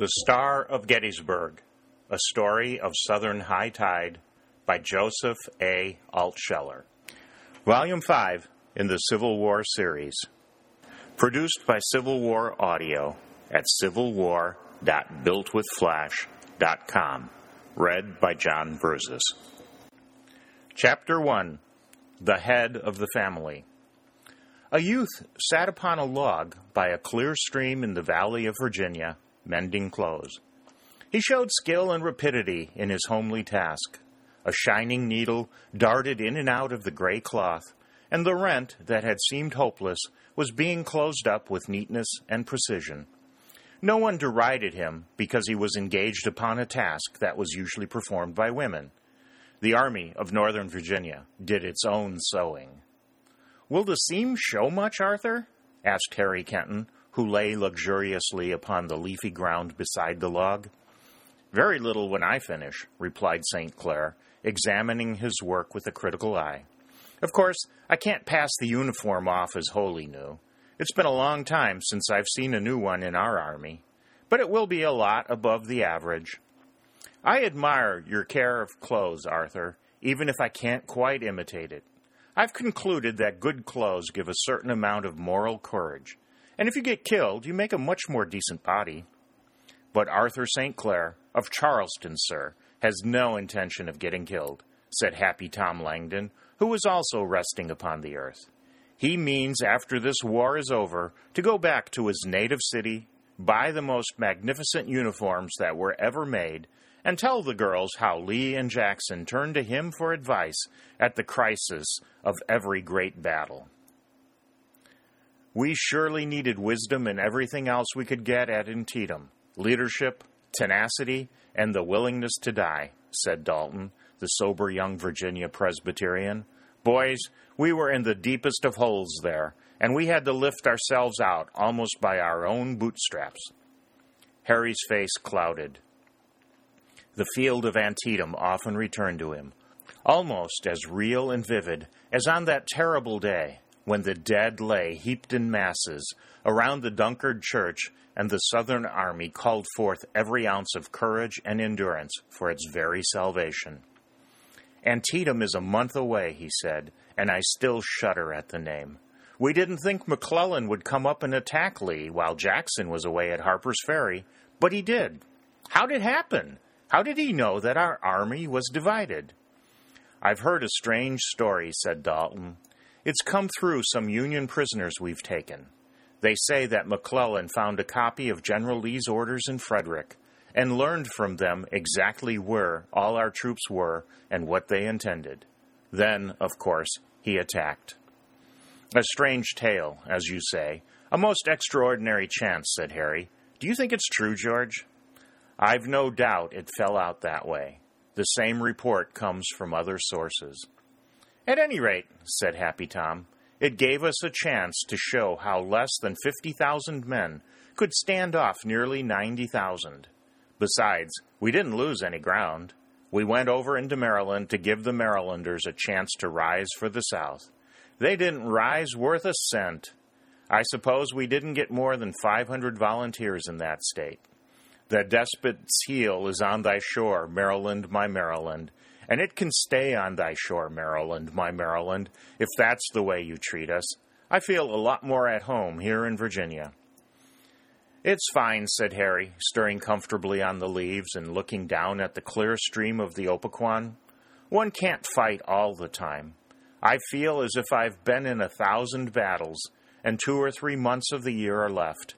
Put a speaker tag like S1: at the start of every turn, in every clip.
S1: The Star of Gettysburg, a story of Southern high tide by Joseph A. Altsheler. Volume 5 in the Civil War series. Produced by Civil War Audio at civilwar.builtwithflash.com. Read by John Verzes. Chapter 1 The Head of the Family. A youth sat upon a log by a clear stream in the valley of Virginia, mending clothes. He showed skill and rapidity in his homely task. A shining needle darted in and out of the gray cloth, and the rent that had seemed hopeless was being closed up with neatness and precision. No one derided him because he was engaged upon a task that was usually performed by women. The Army of Northern Virginia did its own sewing. Will the seam show much, Arthur? asked Harry Kenton, who lay luxuriously upon the leafy ground beside the log. Very little when I finish, replied St. Clair, examining his work with a critical eye. Of course, I can't pass the uniform off as wholly new. It's been a long time since I've seen a new one in our army, but it will be a lot above the average. I admire your care of clothes, Arthur, even if I can't quite imitate it. I've concluded that good clothes give a certain amount of moral courage, and if you get killed, you make a much more decent body. But Arthur St. Clair, of Charleston, sir, has no intention of getting killed, said Happy Tom Langdon, who was also resting upon the earth. He means, after this war is over, to go back to his native city, buy the most magnificent uniforms that were ever made, and tell the girls how Lee and Jackson turned to him for advice at the crisis of every great battle. We surely needed wisdom and everything else we could get at Antietam leadership, tenacity, and the willingness to die, said Dalton, the sober young Virginia Presbyterian. Boys, we were in the deepest of holes there, and we had to lift ourselves out almost by our own bootstraps. Harry's face clouded. The field of Antietam often returned to him, almost as real and vivid as on that terrible day when the dead lay heaped in masses around the Dunkard church and the Southern army called forth every ounce of courage and endurance for its very salvation. Antietam is a month away, he said, and I still shudder at the name. We didn't think McClellan would come up and attack Lee while Jackson was away at Harper's Ferry, but he did. How did it happen? How did he know that our army was divided? I've heard a strange story, said Dalton. It's come through some Union prisoners we've taken. They say that McClellan found a copy of General Lee's orders in Frederick and learned from them exactly where all our troops were and what they intended. Then, of course, he attacked. A strange tale, as you say. A most extraordinary chance, said Harry. Do you think it's true, George? I've no doubt it fell out that way. The same report comes from other sources. At any rate, said Happy Tom, it gave us a chance to show how less than 50,000 men could stand off nearly 90,000. Besides, we didn't lose any ground. We went over into Maryland to give the Marylanders a chance to rise for the South. They didn't rise worth a cent. I suppose we didn't get more than 500 volunteers in that state. The despot's heel is on thy shore, Maryland, my Maryland, and it can stay on thy shore, Maryland, my Maryland, if that's the way you treat us. I feel a lot more at home here in Virginia. It's fine, said Harry, stirring comfortably on the leaves and looking down at the clear stream of the Opequon. One can't fight all the time. I feel as if I've been in a thousand battles, and two or three months of the year are left.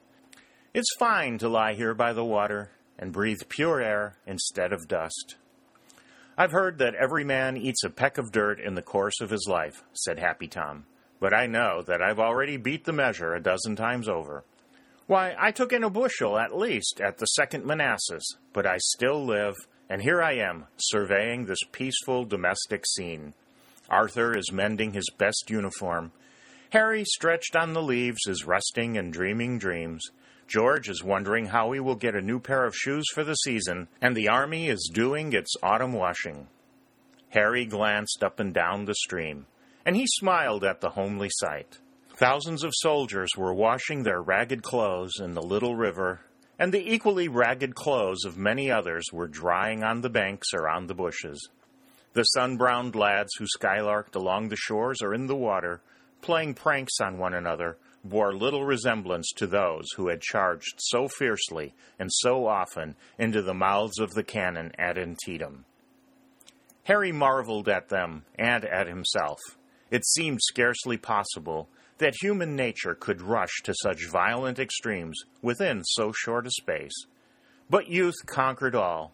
S1: It's fine to lie here by the water and breathe pure air instead of dust. I've heard that every man eats a peck of dirt in the course of his life, said Happy Tom, but I know that I've already beat the measure a dozen times over. Why, I took in a bushel at least at the second Manassas, but I still live, and here I am, surveying this peaceful domestic scene. Arthur is mending his best uniform. Harry, stretched on the leaves, is resting and dreaming dreams. George is wondering how he will get a new pair of shoes for the season, and the army is doing its autumn washing. Harry glanced up and down the stream, and he smiled at the homely sight. Thousands of soldiers were washing their ragged clothes in the little river, and the equally ragged clothes of many others were drying on the banks or on the bushes. The sun-browned lads who skylarked along the shores or in the water, playing pranks on one another, bore little resemblance to those who had charged so fiercely and so often into the mouths of the cannon at Antietam. Harry marveled at them and at himself. It seemed scarcely possible that human nature could rush to such violent extremes within so short a space. But youth conquered all.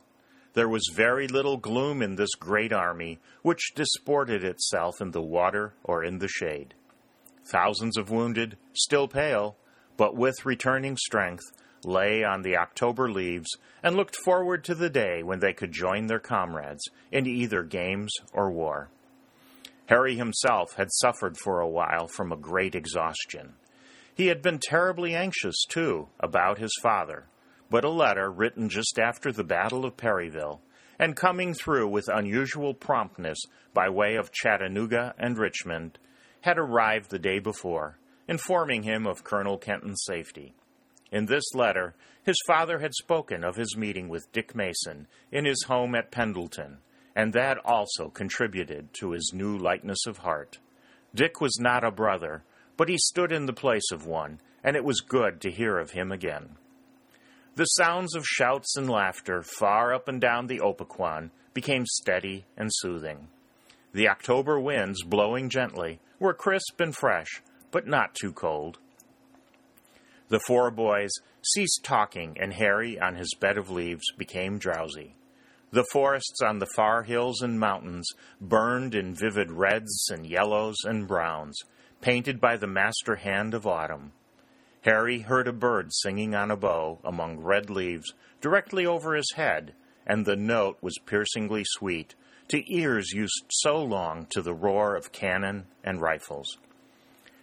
S1: There was very little gloom in this great army, which disported itself in the water or in the shade. Thousands of wounded, still pale, but with returning strength, lay on the October leaves and looked forward to the day when they could join their comrades in either games or war. Harry himself had suffered for a while from a great exhaustion. He had been terribly anxious, too, about his father, but a letter written just after the Battle of Perryville, and coming through with unusual promptness by way of Chattanooga and Richmond, had arrived the day before, informing him of Colonel Kenton's safety. In this letter, his father had spoken of his meeting with Dick Mason in his home at Pendleton, and that also contributed to his new lightness of heart. Dick was not a brother, but he stood in the place of one, and it was good to hear of him again. The sounds of shouts and laughter far up and down the Opequon became steady and soothing. The October winds, blowing gently, were crisp and fresh, but not too cold. The four boys ceased talking, and Harry, on his bed of leaves, became drowsy. The forests on the far hills and mountains burned in vivid reds and yellows and browns, painted by the master hand of autumn. Harry heard a bird singing on a bough among red leaves directly over his head, and the note was piercingly sweet to ears used so long to the roar of cannon and rifles.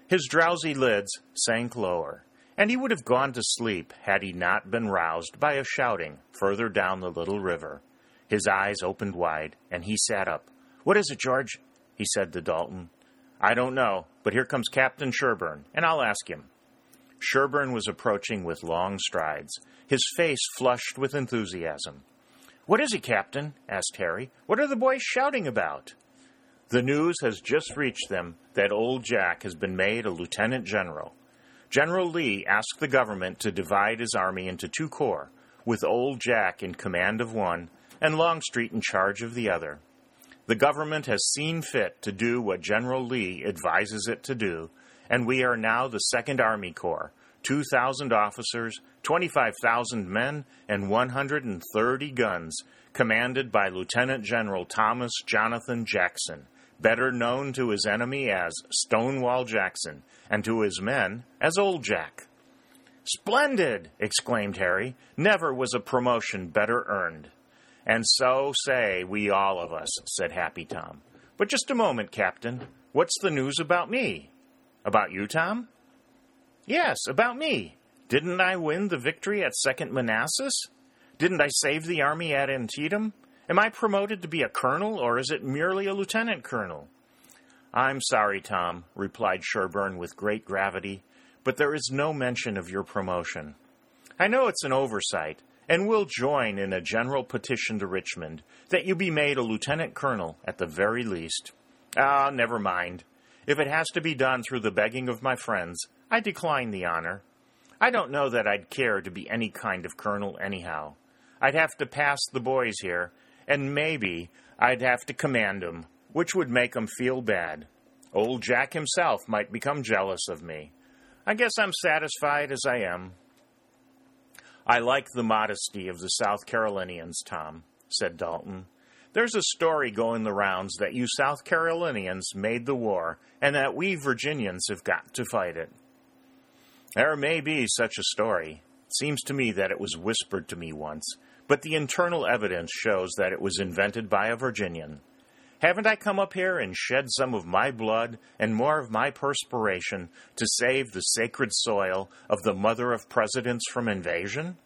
S1: His drowsy lids sank lower, and he would have gone to sleep had he not been roused by a shouting further down the little river. His eyes opened wide, and he sat up. What is it, George? he said to Dalton. I don't know, but here comes Captain Sherburne, and I'll ask him. Sherburne was approaching with long strides, his face flushed with enthusiasm. What is it, Captain? asked Harry. What are the boys shouting about? The news has just reached them that old Jack has been made a lieutenant general. General Lee asked the government to divide his army into two corps, with old Jack in command of one and Longstreet in charge of the other. The government has seen fit to do what General Lee advises it to do, and we are now the Second Army Corps 2,000 officers, 25,000 men, and 130 guns, commanded by Lieutenant General Thomas Jonathan Jackson, better known to his enemy as Stonewall Jackson, and to his men as Old Jack. Splendid! exclaimed Harry. Never was a promotion better earned. And so say we all of us, said Happy Tom. But just a moment, Captain. What's the news about me? About you, Tom? Yes, about me. Didn't I win the victory at Second Manassas? Didn't I save the army at Antietam? Am I promoted to be a colonel, or is it merely a lieutenant colonel? I'm sorry, Tom, replied Sherburne with great gravity, but there is no mention of your promotion. I know it's an oversight, and will join in a general petition to Richmond that you be made a lieutenant colonel at the very least. Ah, never mind. If it has to be done through the begging of my friends, I decline the honor. I don't know that I'd care to be any kind of colonel anyhow. I'd have to pass the boys here, and maybe I'd have to command 'em, which would make 'em feel bad. Old Jack himself might become jealous of me. I guess I'm satisfied as I am. I like the modesty of the South Carolinians, Tom, said Dalton. There's a story going the rounds that you South Carolinians made the war and that we Virginians have got to fight it. There may be such a story. It seems to me that it was whispered to me once, but the internal evidence shows that it was invented by a Virginian. Haven't I come up here and shed some of my blood and more of my perspiration to save the sacred soil of the mother of presidents from invasion?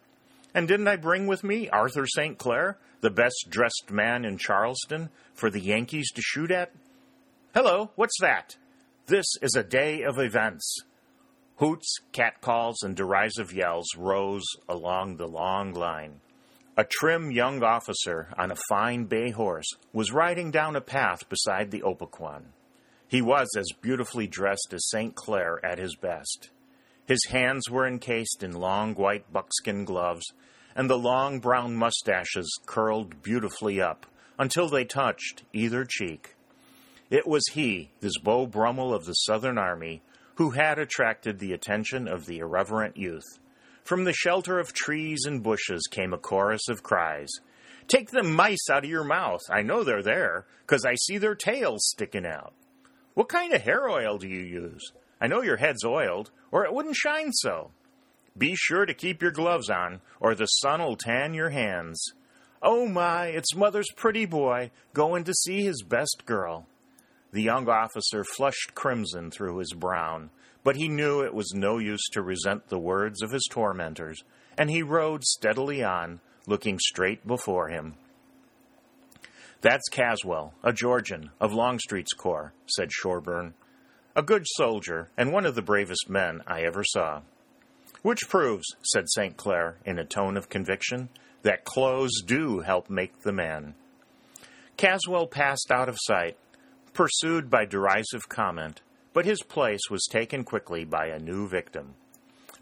S1: And didn't I bring with me Arthur St. Clair, the best dressed man in Charleston, for the Yankees to shoot at? Hello, what's that? This is a day of events. Hoots, catcalls, and derisive yells rose along the long line. A trim young officer on a fine bay horse was riding down a path beside the Opequon. He was as beautifully dressed as St. Clair at his best. His hands were encased in long white buckskin gloves, and the long brown mustaches curled beautifully up until they touched either cheek. It was he, this Beau Brummel of the Southern Army, who had attracted the attention of the irreverent youth. From the shelter of trees and bushes came a chorus of cries. Take the mice out of your mouth. I know they're there, 'cause I see their tails sticking out. What kind of hair oil do you use? I know your head's oiled, or it wouldn't shine so. Be sure to keep your gloves on, or the sun'll tan your hands. Oh my, it's mother's pretty boy going to see his best girl. The young officer flushed crimson through his brown, but he knew it was no use to resent the words of his tormentors, and he rode steadily on, looking straight before him. That's Caswell, a Georgian, of Longstreet's corps, said Sherburne. A good soldier, and one of the bravest men I ever saw. Which proves, said St. Clair in a tone of conviction, that clothes do help make the man. Caswell passed out of sight, pursued by derisive comment, but his place was taken quickly by a new victim.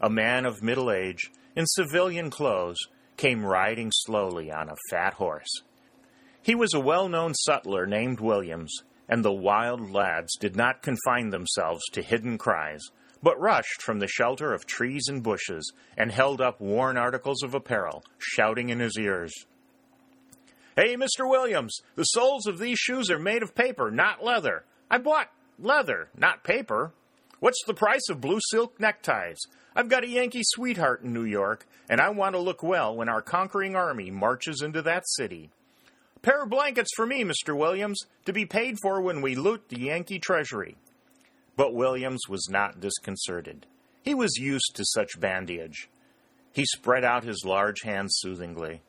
S1: A man of middle age, in civilian clothes, came riding slowly on a fat horse. He was a well known sutler named Williams, and the wild lads did not confine themselves to hidden cries, but rushed from the shelter of trees and bushes and held up worn articles of apparel, shouting in his ears. Hey, Mr. Williams, the soles of these shoes are made of paper, not leather. I bought leather, not paper. What's the price of blue silk neckties? I've got a Yankee sweetheart in New York, and I want to look well when our conquering army marches into that city. A pair of blankets for me, Mr. Williams, to be paid for when we loot the Yankee treasury. But Williams was not disconcerted. He was used to such bandage. He spread out his large hands soothingly.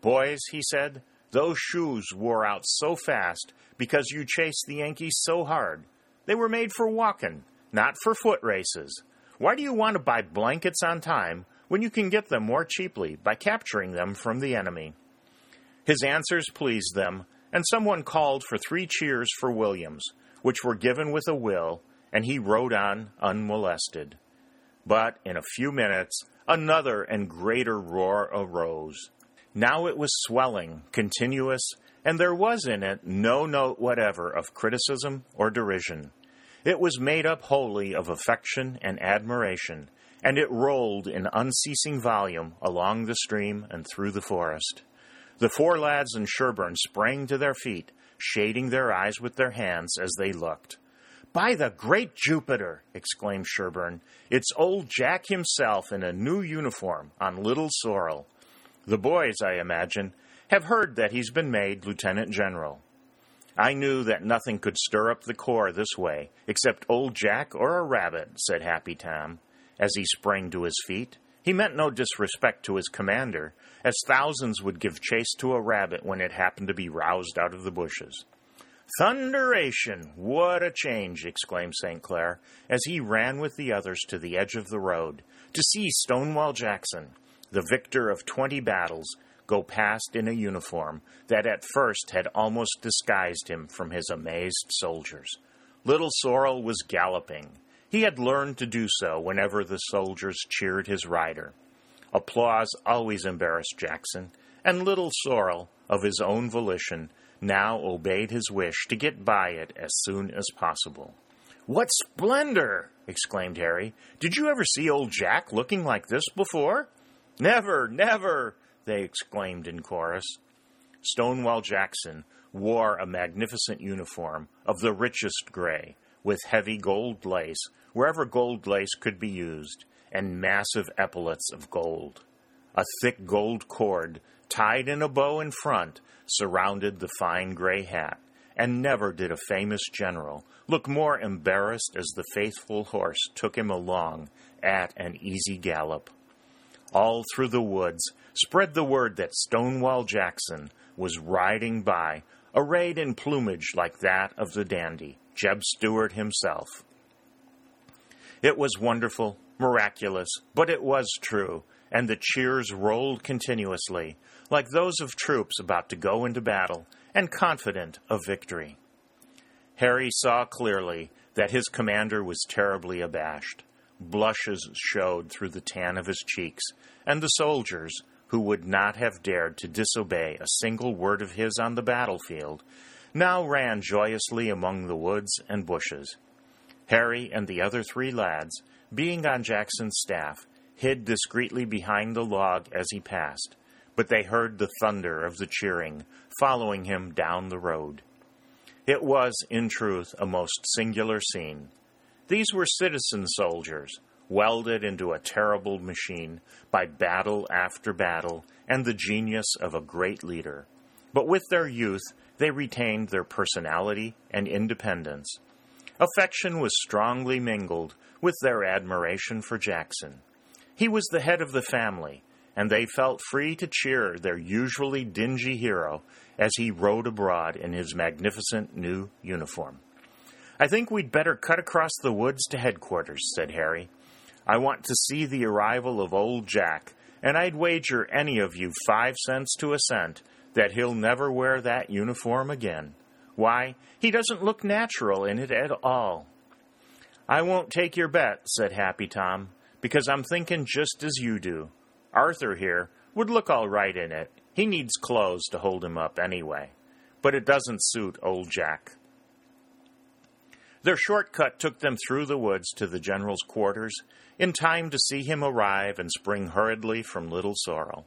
S1: Boys, he said, those shoes wore out so fast because you chased the Yankees so hard. They were made for walking, not for foot races. Why do you want to buy blankets on time when you can get them more cheaply by capturing them from the enemy? His answers pleased them, and someone called for three cheers for Williams, which were given with a will, and he rode on unmolested. But in a few minutes, another and greater roar arose. Now it was swelling, continuous, and there was in it no note whatever of criticism or derision. It was made up wholly of affection and admiration, and it rolled in unceasing volume along the stream and through the forest. The four lads and Sherburne sprang to their feet, shading their eyes with their hands as they looked. By the great Jupiter! exclaimed Sherburne. It's old Jack himself in a new uniform on Little Sorrel. The boys, I imagine, have heard that he's been made lieutenant general. I knew that nothing could stir up the corps this way except old Jack or a rabbit, said Happy Tom, as he sprang to his feet. He meant no disrespect to his commander, as thousands would give chase to a rabbit when it happened to be roused out of the bushes. Thunderation! What a change! exclaimed St. Clair, as he ran with the others to the edge of the road to see Stonewall Jackson the victor of twenty battles, go past in a uniform that at first had almost disguised him from his amazed soldiers. Little Sorrel was galloping. He had learned to do so whenever the soldiers cheered his rider. Applause always embarrassed Jackson, and Little Sorrel, of his own volition, now obeyed his wish to get by it as soon as possible. What splendor! exclaimed Harry. Did you ever see old Jack looking like this before? Never, never, they exclaimed in chorus. Stonewall Jackson wore a magnificent uniform of the richest gray, with heavy gold lace wherever gold lace could be used, and massive epaulets of gold. A thick gold cord, tied in a bow in front, surrounded the fine gray hat, and never did a famous general look more embarrassed as the faithful horse took him along at an easy gallop all through the woods, spread the word that Stonewall Jackson was riding by, arrayed in plumage like that of the dandy, Jeb Stuart himself. It was wonderful Miraculous, but it was true, and the cheers rolled continuously, like those of troops about to go into battle and confident of victory. Harry saw clearly that his commander was terribly abashed. Blushes showed through the tan of his cheeks, and the soldiers, who would not have dared to disobey a single word of his on the battlefield, now ran joyously among the woods and bushes. Harry and the other three lads, being on Jackson's staff, hid discreetly behind the log as he passed, but they heard the thunder of the cheering following him down the road. It was, in truth, a most singular scene. These were citizen soldiers, welded into a terrible machine by battle after battle and the genius of a great leader. But with their youth, they retained their personality and independence. Affection was strongly mingled with their admiration for Jackson. He was the head of the family, and they felt free to cheer their usually dingy hero as he rode abroad in his magnificent new uniform. I think we'd better cut across the woods to headquarters, said Harry. I want to see the arrival of old Jack, and I'd wager any of you five cents to a cent that he'll never wear that uniform again. Why, he doesn't look natural in it at all. I won't take your bet, said Happy Tom, because I'm thinking just as you do. Arthur here would look all right in it. He needs clothes to hold him up anyway. But it doesn't suit old Jack. Their shortcut took them through the woods to the general's quarters, in time to see him arrive and spring hurriedly from Little Sorrel.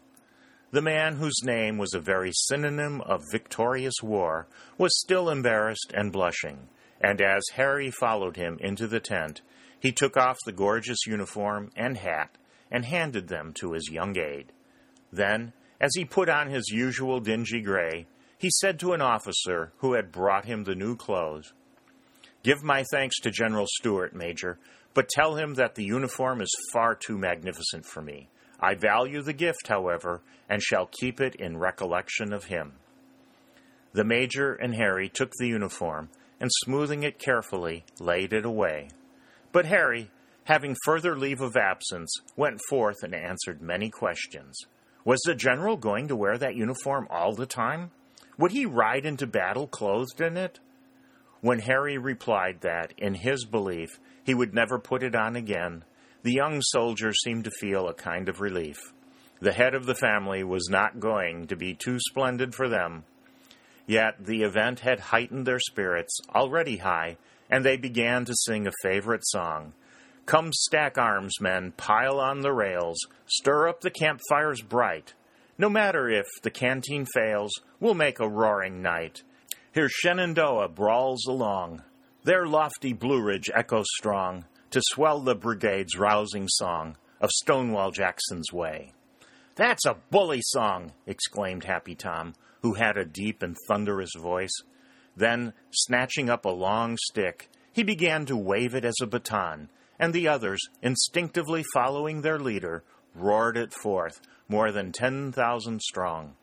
S1: The man whose name was a very synonym of victorious war was still embarrassed and blushing, and as Harry followed him into the tent, he took off the gorgeous uniform and hat and handed them to his young aide. Then, as he put on his usual dingy gray, he said to an officer who had brought him the new clothes, Give my thanks to General Stuart, Major, but tell him that the uniform is far too magnificent for me. I value the gift, however, and shall keep it in recollection of him. The Major and Harry took the uniform, and smoothing it carefully, laid it away. But Harry, having further leave of absence, went forth and answered many questions. Was the general going to wear that uniform all the time? Would he ride into battle clothed in it? When Harry replied that, in his belief, he would never put it on again, the young soldier seemed to feel a kind of relief. The head of the family was not going to be too splendid for them. Yet the event had heightened their spirits, already high, and they began to sing a favorite song Come stack arms, men, pile on the rails, stir up the campfires bright. No matter if the canteen fails, we'll make a roaring night. Here Shenandoah brawls along, their lofty Blue Ridge echoes strong to swell the brigade's rousing song of Stonewall Jackson's way. That's a bully song, exclaimed Happy Tom, who had a deep and thunderous voice. Then, snatching up a long stick, he began to wave it as a baton, and the others, instinctively following their leader, roared it forth, more than ten thousand strong.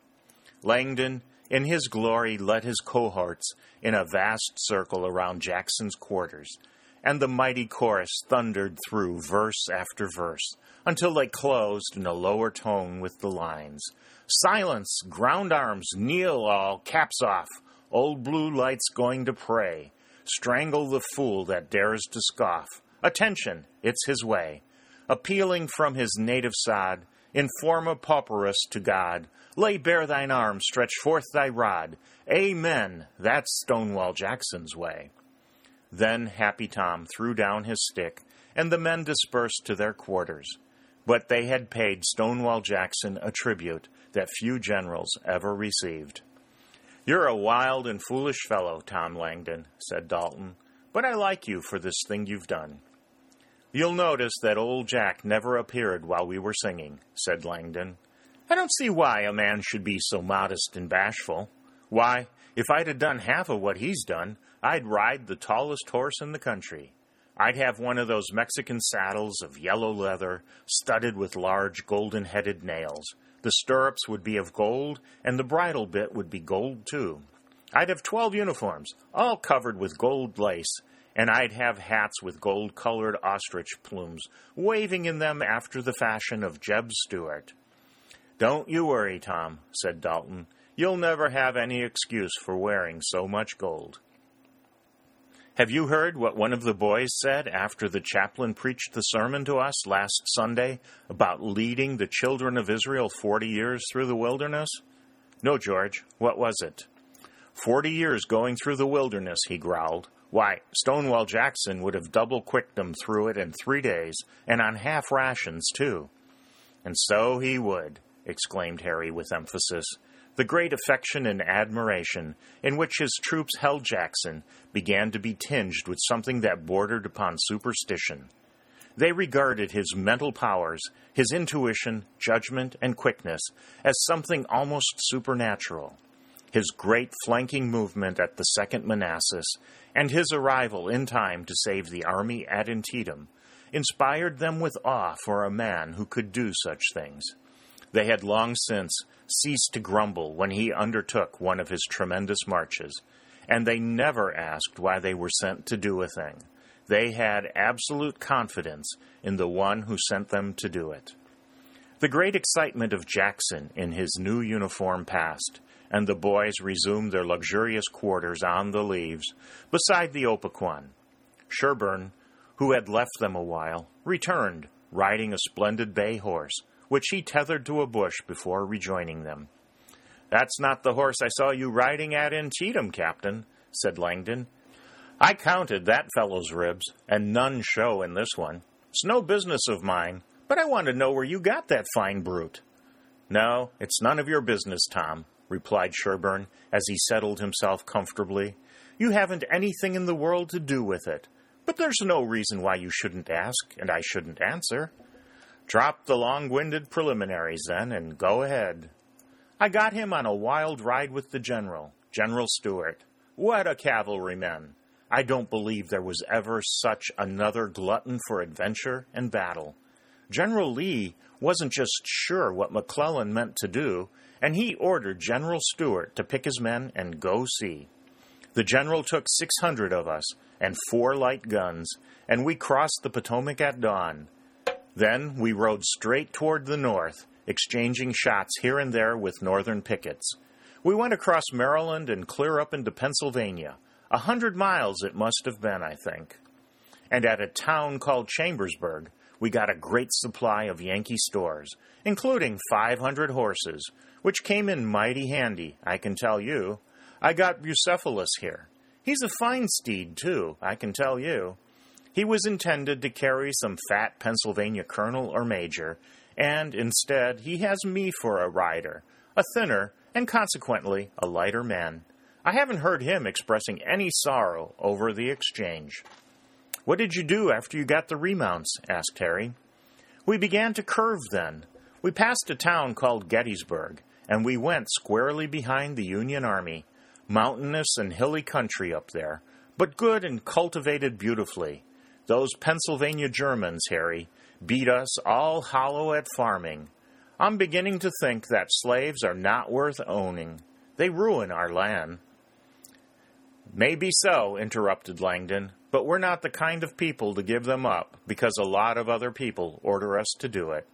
S1: Langdon, in his glory, led his cohorts in a vast circle around Jackson's quarters, and the mighty chorus thundered through verse after verse until they closed in a lower tone with the lines. Silence, ground arms, kneel all, caps off, old blue lights going to pray, strangle the fool that dares to scoff, Attention, it's his way. Appealing from his native sod, in forma pauperis to God, lay bare thine arm, stretch forth thy rod. Amen. That's Stonewall Jackson's way. Then Happy Tom threw down his stick, and the men dispersed to their quarters. But they had paid Stonewall Jackson a tribute that few generals ever received. You're a wild and foolish fellow, Tom Langdon, said Dalton, but I like you for this thing you've done. You'll notice that old Jack never appeared while we were singing, said Langdon. I don't see why a man should be so modest and bashful. Why, if I'd have done half of what he's done, I'd ride the tallest horse in the country. I'd have one of those Mexican saddles of yellow leather, studded with large golden headed nails. The stirrups would be of gold, and the bridle bit would be gold too. I'd have twelve uniforms, all covered with gold lace, and I'd have hats with gold colored ostrich plumes waving in them after the fashion of Jeb Stuart. Don't you worry, Tom, said Dalton. You'll never have any excuse for wearing so much gold. Have you heard what one of the boys said after the chaplain preached the sermon to us last Sunday about leading the children of Israel forty years through the wilderness? No, George. What was it? Forty years going through the wilderness, he growled. Why, Stonewall Jackson would have double quicked them through it in three days, and on half rations, too. And so he would, exclaimed Harry with emphasis. The great affection and admiration in which his troops held Jackson began to be tinged with something that bordered upon superstition. They regarded his mental powers, his intuition, judgment, and quickness as something almost supernatural. His great flanking movement at the Second Manassas and his arrival in time to save the army at Antietam inspired them with awe for a man who could do such things. They had long since ceased to grumble when he undertook one of his tremendous marches, and they never asked why they were sent to do a thing. They had absolute confidence in the one who sent them to do it. The great excitement of Jackson in his new uniform passed, and the boys resumed their luxurious quarters on the leaves beside the Opequon. Sherburne, who had left them a while, returned, riding a splendid bay horse, which he tethered to a bush before rejoining them. That's not the horse I saw you riding at Antietam, Captain, said Langdon. I counted that fellow's ribs, and none show in this one. It's no business of mine, but I want to know where you got that fine brute. No, it's none of your business, Tom, replied Sherburne as he settled himself comfortably. You haven't anything in the world to do with it. But there's no reason why you shouldn't ask, and I shouldn't answer. Drop the long winded preliminaries, then, and go ahead. I got him on a wild ride with the general, General Stuart. What a cavalryman! I don't believe there was ever such another glutton for adventure and battle. General Lee wasn't just sure what McClellan meant to do, and he ordered General Stuart to pick his men and go see. The general took 600 of us and four light guns, and we crossed the Potomac at dawn. Then we rode straight toward the north, exchanging shots here and there with northern pickets. We went across Maryland and clear up into Pennsylvania. A hundred miles it must have been, I think. And at a town called Chambersburg, we got a great supply of Yankee stores, including 500 horses, which came in mighty handy, I can tell you. I got Bucephalus here. He's a fine steed, too, I can tell you. He was intended to carry some fat Pennsylvania colonel or major, and instead he has me for a rider, a thinner, and consequently a lighter man. I haven't heard him expressing any sorrow over the exchange. What did you do after you got the remounts? asked Harry. We began to curve then. We passed a town called Gettysburg, and we went squarely behind the Union Army. Mountainous and hilly country up there, but good and cultivated beautifully. Those Pennsylvania Germans, Harry, beat us all hollow at farming. I'm beginning to think that slaves are not worth owning. They ruin our land. Maybe so, interrupted Langdon, but we're not the kind of people to give them up because a lot of other people order us to do it.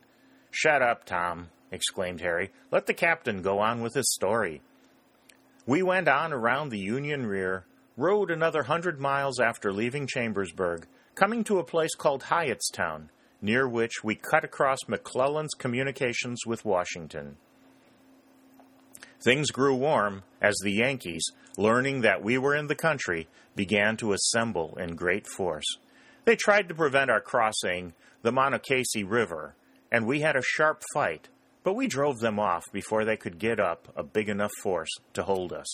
S1: Shut up, Tom, exclaimed Harry. Let the captain go on with his story. We went on around the Union rear, rode another hundred miles after leaving Chambersburg, coming to a place called Hyattstown, near which we cut across McClellan's communications with Washington. Things grew warm as the Yankees, learning that we were in the country, began to assemble in great force. They tried to prevent our crossing the Monocacy River, and we had a sharp fight, but we drove them off before they could get up a big enough force to hold us.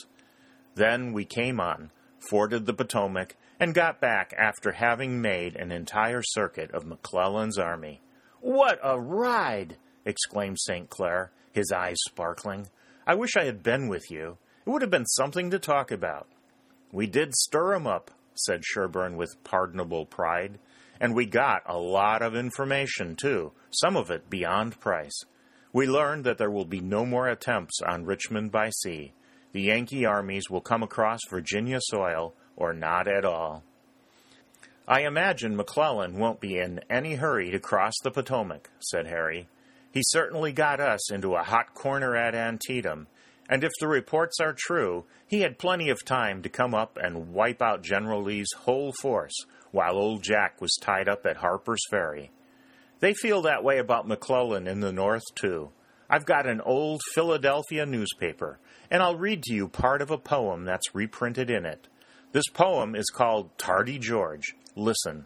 S1: Then we came on, forded the Potomac, and got back after having made an entire circuit of McClellan's army. What a ride! exclaimed St. Clair, his eyes sparkling. I wish I had been with you. It would have been something to talk about. We did stir 'em up, said Sherburne with pardonable pride. And we got a lot of information, too, some of it beyond price. We learned that there will be no more attempts on Richmond by sea. The Yankee armies will come across Virginia soil, or not at all. I imagine McClellan won't be in any hurry to cross the Potomac, said Harry. He certainly got us into a hot corner at Antietam, and if the reports are true, he had plenty of time to come up and wipe out General Lee's whole force while old Jack was tied up at Harper's Ferry. They feel that way about McClellan in the North, too. I've got an old Philadelphia newspaper, and I'll read to you part of a poem that's reprinted in it. This poem is called Tardy George. Listen.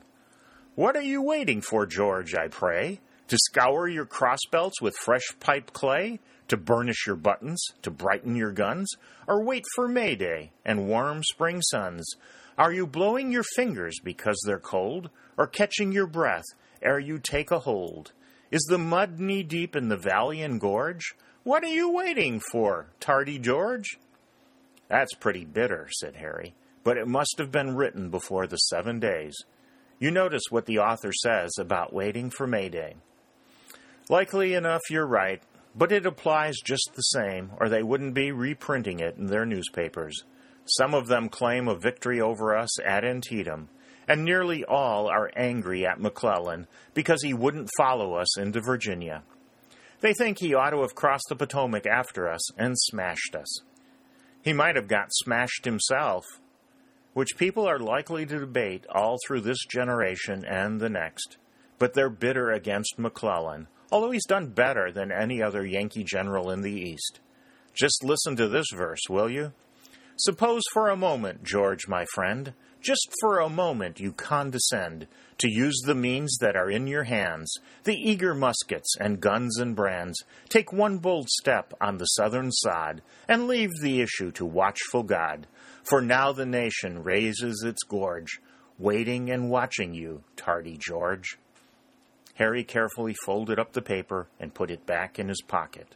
S1: What are you waiting for, George, I pray? To scour your crossbelts with fresh pipe clay? To burnish your buttons? To brighten your guns? Or wait for May Day and warm spring suns? Are you blowing your fingers because they're cold? Or catching your breath ere you take a hold? Is the mud knee deep in the valley and gorge? What are you waiting for, tardy George? That's pretty bitter, said Harry, but it must have been written before the seven days. You notice what the author says about waiting for May Day. Likely enough, you're right, but it applies just the same, or they wouldn't be reprinting it in their newspapers. Some of them claim a victory over us at Antietam, and nearly all are angry at McClellan because he wouldn't follow us into Virginia. They think he ought to have crossed the Potomac after us and smashed us. He might have got smashed himself, which people are likely to debate all through this generation and the next. But they're bitter against McClellan, although he's done better than any other Yankee general in the East. Just listen to this verse, will you? Suppose for a moment, George, my friend, just for a moment you condescend to use the means that are in your hands, the eager muskets and guns and brands. Take one bold step on the southern sod, and leave the issue to watchful God. For now the nation raises its gorge, waiting and watching you, tardy George. Harry carefully folded up the paper and put it back in his pocket.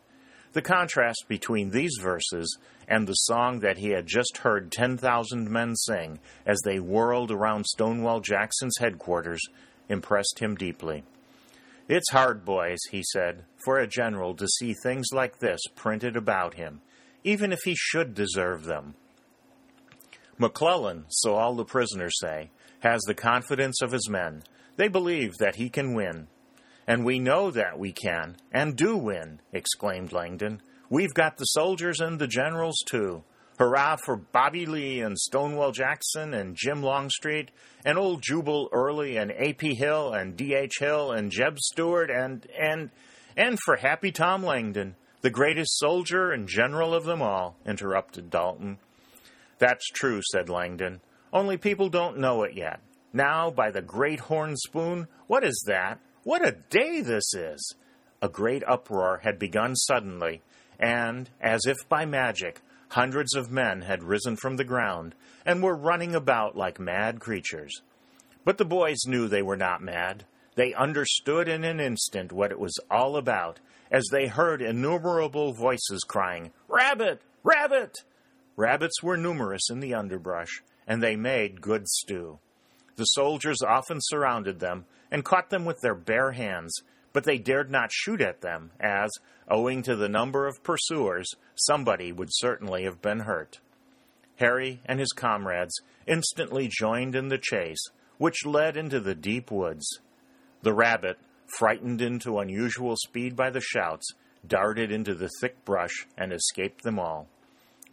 S1: The contrast between these verses and the song that he had just heard 10,000 men sing as they whirled around Stonewall Jackson's headquarters impressed him deeply. It's hard, boys, he said, for a general to see things like this printed about him, even if he should deserve them. McClellan, so all the prisoners say, has the confidence of his men. They believe that he can win, and we know that we can, and do win, exclaimed Langdon. We've got the soldiers and the generals, too. Hurrah for Bobby Lee and Stonewall Jackson and Jim Longstreet and old Jubal Early and A.P. Hill and D.H. Hill and Jeb Stuart and, and, and for Happy Tom Langdon, the greatest soldier and general of them all, interrupted Dalton. That's true, said Langdon. Only people don't know it yet. Now, by the great horn spoon, what is that? What a day this is! A great uproar had begun suddenly, and, as if by magic, hundreds of men had risen from the ground and were running about like mad creatures. But the boys knew they were not mad. They understood in an instant what it was all about as they heard innumerable voices crying, Rabbit! Rabbit! Rabbits were numerous in the underbrush, and they made good stew. The soldiers often surrounded them and caught them with their bare hands, but they dared not shoot at them, as, owing to the number of pursuers, somebody would certainly have been hurt. Harry and his comrades instantly joined in the chase, which led into the deep woods. The rabbit, frightened into unusual speed by the shouts, darted into the thick brush and escaped them all.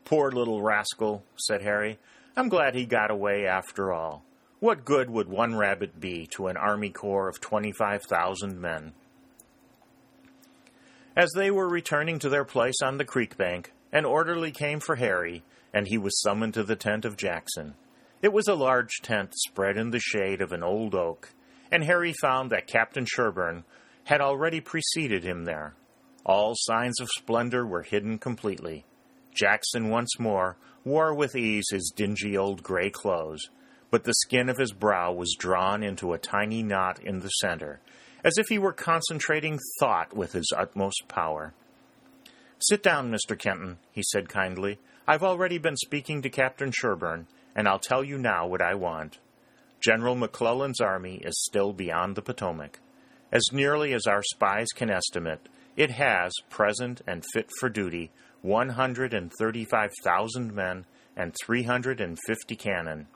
S1: Poor little rascal, said Harry. I'm glad he got away after all. What good would one rabbit be to an army corps of 25,000 men? As they were returning to their place on the creek bank, an orderly came for Harry, and he was summoned to the tent of Jackson. It was a large tent spread in the shade of an old oak, and Harry found that Captain Sherburne had already preceded him there. All signs of splendor were hidden completely. Jackson once more wore with ease his dingy old gray clothes, but the skin of his brow was drawn into a tiny knot in the center, as if he were concentrating thought with his utmost power. Sit down, Mr. Kenton, he said kindly. I've already been speaking to Captain Sherburne, and I'll tell you now what I want. General McClellan's army is still beyond the Potomac. As nearly as our spies can estimate, it has, present and fit for duty, 135,000 men and 350 cannon.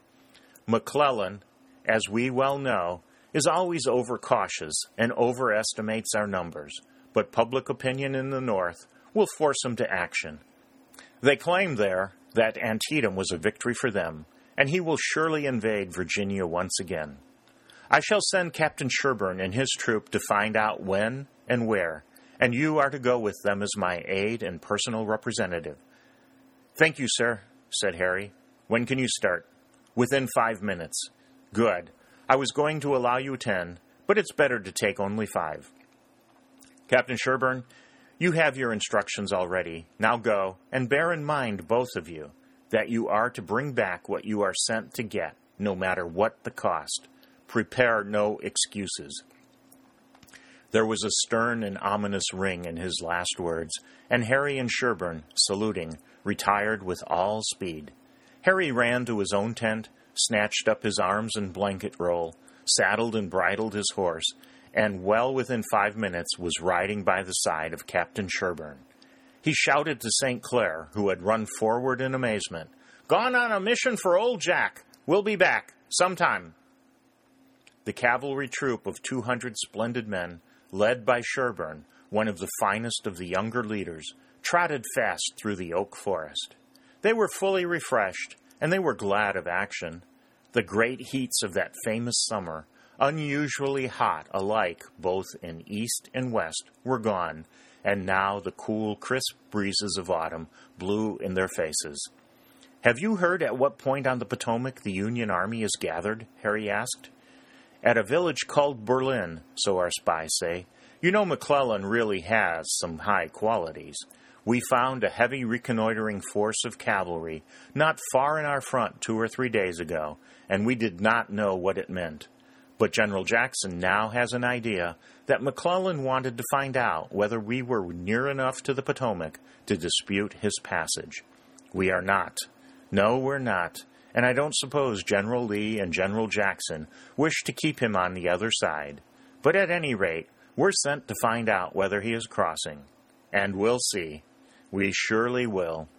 S1: McClellan as we well know, is always overcautious and overestimates our numbers, but public opinion in the North will force him to action. They claim there that Antietam was a victory for them, and he will surely invade Virginia once again. I shall send Captain Sherburne and his troop to find out when and where, and you are to go with them as my aide and personal representative. Thank you, sir, said Harry. When can you start? Within five minutes. Good. I was going to allow you ten, but it's better to take only five. Captain Sherburne, you have your instructions already. Now go, and bear in mind, both of you, that you are to bring back what you are sent to get, no matter what the cost. Prepare no excuses. There was a stern and ominous ring in his last words, and Harry and Sherburne, saluting, retired with all speed. Harry ran to his own tent, snatched up his arms and blanket roll, saddled and bridled his horse, and well within five minutes was riding by the side of Captain Sherburne. He shouted to St. Clair, who had run forward in amazement, Gone on a mission for old Jack. We'll be back sometime. The cavalry troop of 200 splendid men, led by Sherburne, one of the finest of the younger leaders, trotted fast through the oak forest. They were fully refreshed, and they were glad of action. The great heats of that famous summer, unusually hot alike both in east and west, were gone, and now the cool, crisp breezes of autumn blew in their faces. Have you heard at what point on the Potomac the Union Army is gathered? Harry asked. At a village called Berlin, so our spies say. You know McClellan really has some high qualities. We found a heavy reconnoitering force of cavalry not far in our front two or three days ago, and we did not know what it meant. But General Jackson now has an idea that McClellan wanted to find out whether we were near enough to the Potomac to dispute his passage. We are not. No, we're not. And I don't suppose General Lee and General Jackson wish to keep him on the other side. But at any rate, we're sent to find out whether he is crossing. And we'll see. We surely will.